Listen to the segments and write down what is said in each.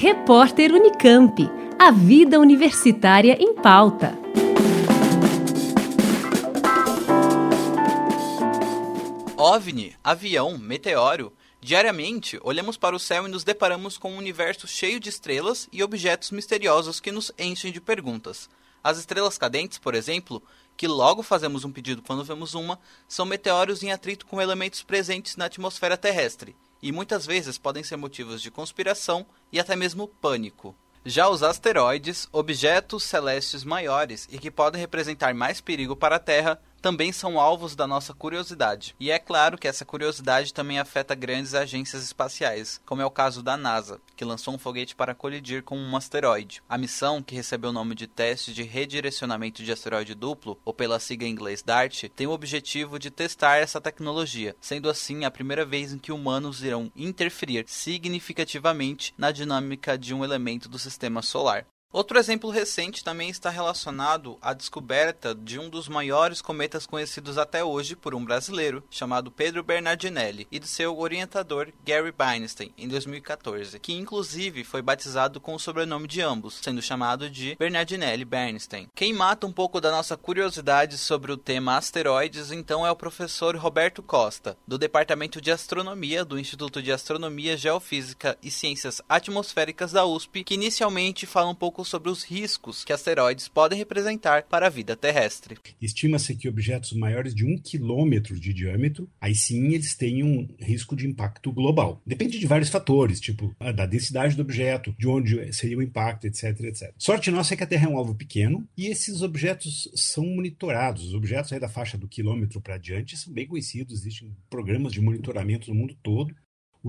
Repórter Unicamp. A vida universitária em pauta. OVNI, avião, meteoro. Diariamente, olhamos para o céu e nos deparamos com um universo cheio de estrelas e objetos misteriosos que nos enchem de perguntas. As estrelas cadentes, por exemplo, que logo fazemos um pedido quando vemos uma, são meteoros em atrito com elementos presentes na atmosfera terrestre e muitas vezes podem ser motivos de conspiração e até mesmo pânico. Já os asteroides, objetos celestes maiores e que podem representar mais perigo para a Terra, também são alvos da nossa curiosidade. E é claro que essa curiosidade também afeta grandes agências espaciais, como é o caso da NASA, que lançou um foguete para colidir com um asteroide. A missão, que recebeu o nome de Teste de Redirecionamento de Asteroide Duplo, ou pela sigla em inglês DART, tem o objetivo de testar essa tecnologia, sendo assim a primeira vez em que humanos irão interferir significativamente na dinâmica de um elemento do sistema solar. Outro exemplo recente também está relacionado à descoberta de um dos maiores cometas conhecidos até hoje por um brasileiro, chamado Pedro Bernardinelli, e de seu orientador Gary Bernstein, em 2014, que inclusive foi batizado com o sobrenome de ambos, sendo chamado de Bernardinelli Bernstein. Quem mata um pouco da nossa curiosidade sobre o tema asteroides, então, é o professor Roberto Costa, do Departamento de Astronomia do Instituto de Astronomia, Geofísica e Ciências Atmosféricas da USP, que inicialmente fala um pouco pouco sobre os riscos que asteroides podem representar para a vida terrestre. Estima-se que objetos maiores de um quilômetro de diâmetro, aí sim eles têm um risco de impacto global. Depende de vários fatores, tipo da densidade do objeto, de onde seria o impacto, etc, etc. Sorte nossa é que a Terra é um alvo pequeno e esses objetos são monitorados. Os objetos da faixa do quilômetro para adiante são bem conhecidos, existem programas de monitoramento no mundo todo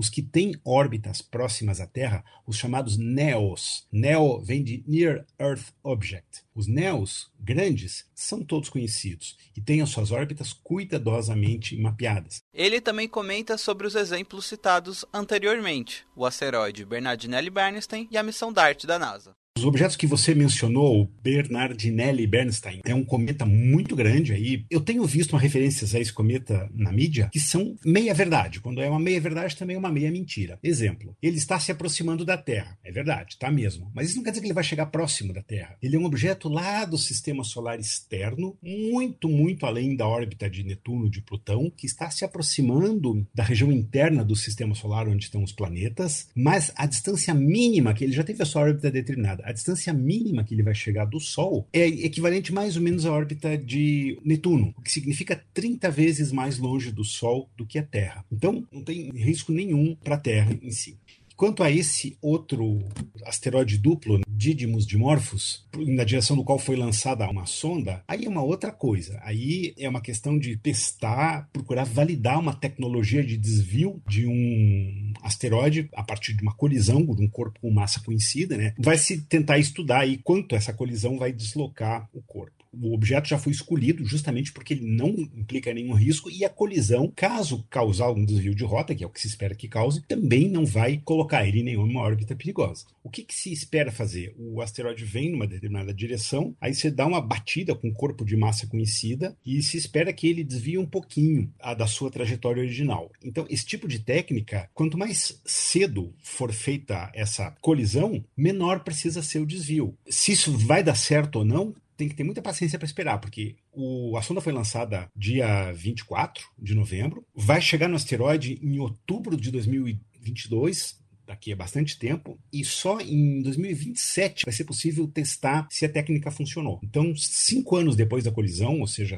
os que têm órbitas próximas à Terra, os chamados NEOs. NEO vem de Near Earth Object. Os NEOs grandes são todos conhecidos e têm as suas órbitas cuidadosamente mapeadas. Ele também comenta sobre os exemplos citados anteriormente, o asteroide Bernardinelli Bernstein e a missão DART da NASA. Os objetos que você mencionou, Bernardinelli Bernstein, é um cometa muito grande aí. Eu tenho visto referências a esse cometa na mídia que são meia verdade. Quando é uma meia verdade, também é uma meia mentira. Exemplo, ele está se aproximando da Terra. É verdade, tá mesmo. Mas isso não quer dizer que ele vai chegar próximo da Terra. Ele é um objeto lá do sistema solar externo, muito, muito além da órbita de Netuno, de Plutão, que está se aproximando da região interna do sistema solar onde estão os planetas, mas a distância mínima que ele já teve a sua órbita determinada a distância mínima que ele vai chegar do Sol é equivalente mais ou menos à órbita de Netuno, o que significa 30 vezes mais longe do Sol do que a Terra. Então, não tem risco nenhum para a Terra em si. Quanto a esse outro asteroide duplo, Didymos Dimorphos, na direção do qual foi lançada uma sonda, aí é uma outra coisa. Aí é uma questão de testar, procurar validar uma tecnologia de desvio de um asteroide a partir de uma colisão de um corpo com massa conhecida, né? Vai se tentar estudar aí quanto essa colisão vai deslocar o corpo o objeto já foi escolhido justamente porque ele não implica nenhum risco e a colisão, caso causar algum desvio de rota, que é o que se espera que cause, também não vai colocar ele em nenhuma órbita perigosa. O que, que se espera fazer? O asteroide vem numa determinada direção, aí você dá uma batida com um corpo de massa conhecida e se espera que ele desvie um pouquinho a da sua trajetória original. Então, esse tipo de técnica, quanto mais cedo for feita essa colisão, menor precisa ser o desvio. Se isso vai dar certo ou não, tem que ter muita paciência para esperar, porque o, a sonda foi lançada dia 24 de novembro, vai chegar no asteroide em outubro de 2022, daqui a bastante tempo, e só em 2027 vai ser possível testar se a técnica funcionou. Então, cinco anos depois da colisão, ou seja,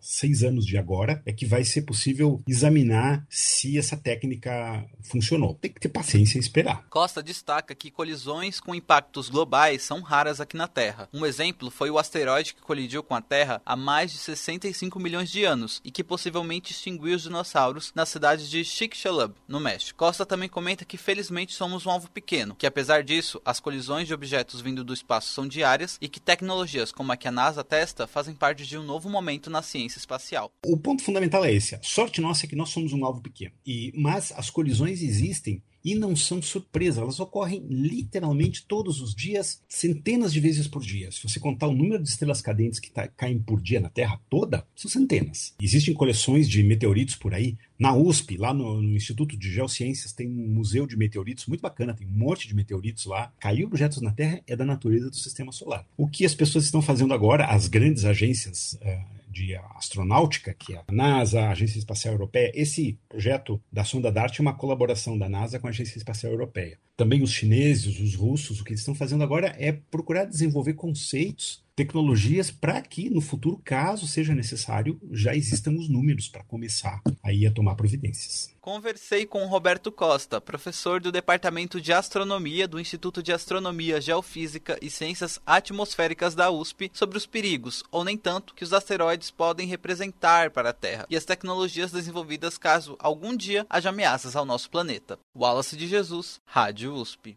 seis anos de agora, é que vai ser possível examinar se essa técnica funcionou. Tem que ter paciência e esperar. Costa destaca que colisões com impactos globais são raras aqui na Terra. Um exemplo foi o asteroide que colidiu com a Terra há mais de 65 milhões de anos e que possivelmente extinguiu os dinossauros na cidade de Chicxulub, no México. Costa também comenta que felizmente somos um alvo pequeno, que apesar disso, as colisões de objetos vindo do espaço são diárias e que tecnologias como a que a NASA testa fazem parte de um novo momento na ciência espacial. O ponto fundamental é esse. A sorte nossa é que nós somos um alvo pequeno. E, mas as colisões existem e não são surpresa, elas ocorrem literalmente todos os dias, centenas de vezes por dia. Se você contar o número de estrelas cadentes que tá, caem por dia na Terra toda, são centenas. Existem coleções de meteoritos por aí. Na USP, lá no, no Instituto de Geociências, tem um museu de meteoritos muito bacana, tem um monte de meteoritos lá. Caiu objetos na Terra é da natureza do sistema solar. O que as pessoas estão fazendo agora, as grandes agências. Uh, de astronáutica, que é a NASA, a Agência Espacial Europeia. Esse projeto da sonda DART é uma colaboração da NASA com a Agência Espacial Europeia. Também os chineses, os russos, o que eles estão fazendo agora é procurar desenvolver conceitos tecnologias para que, no futuro, caso seja necessário, já existam os números para começar aí a tomar providências. Conversei com Roberto Costa, professor do Departamento de Astronomia do Instituto de Astronomia, Geofísica e Ciências Atmosféricas da USP, sobre os perigos, ou nem tanto, que os asteroides podem representar para a Terra e as tecnologias desenvolvidas caso algum dia haja ameaças ao nosso planeta. Wallace de Jesus, Rádio USP.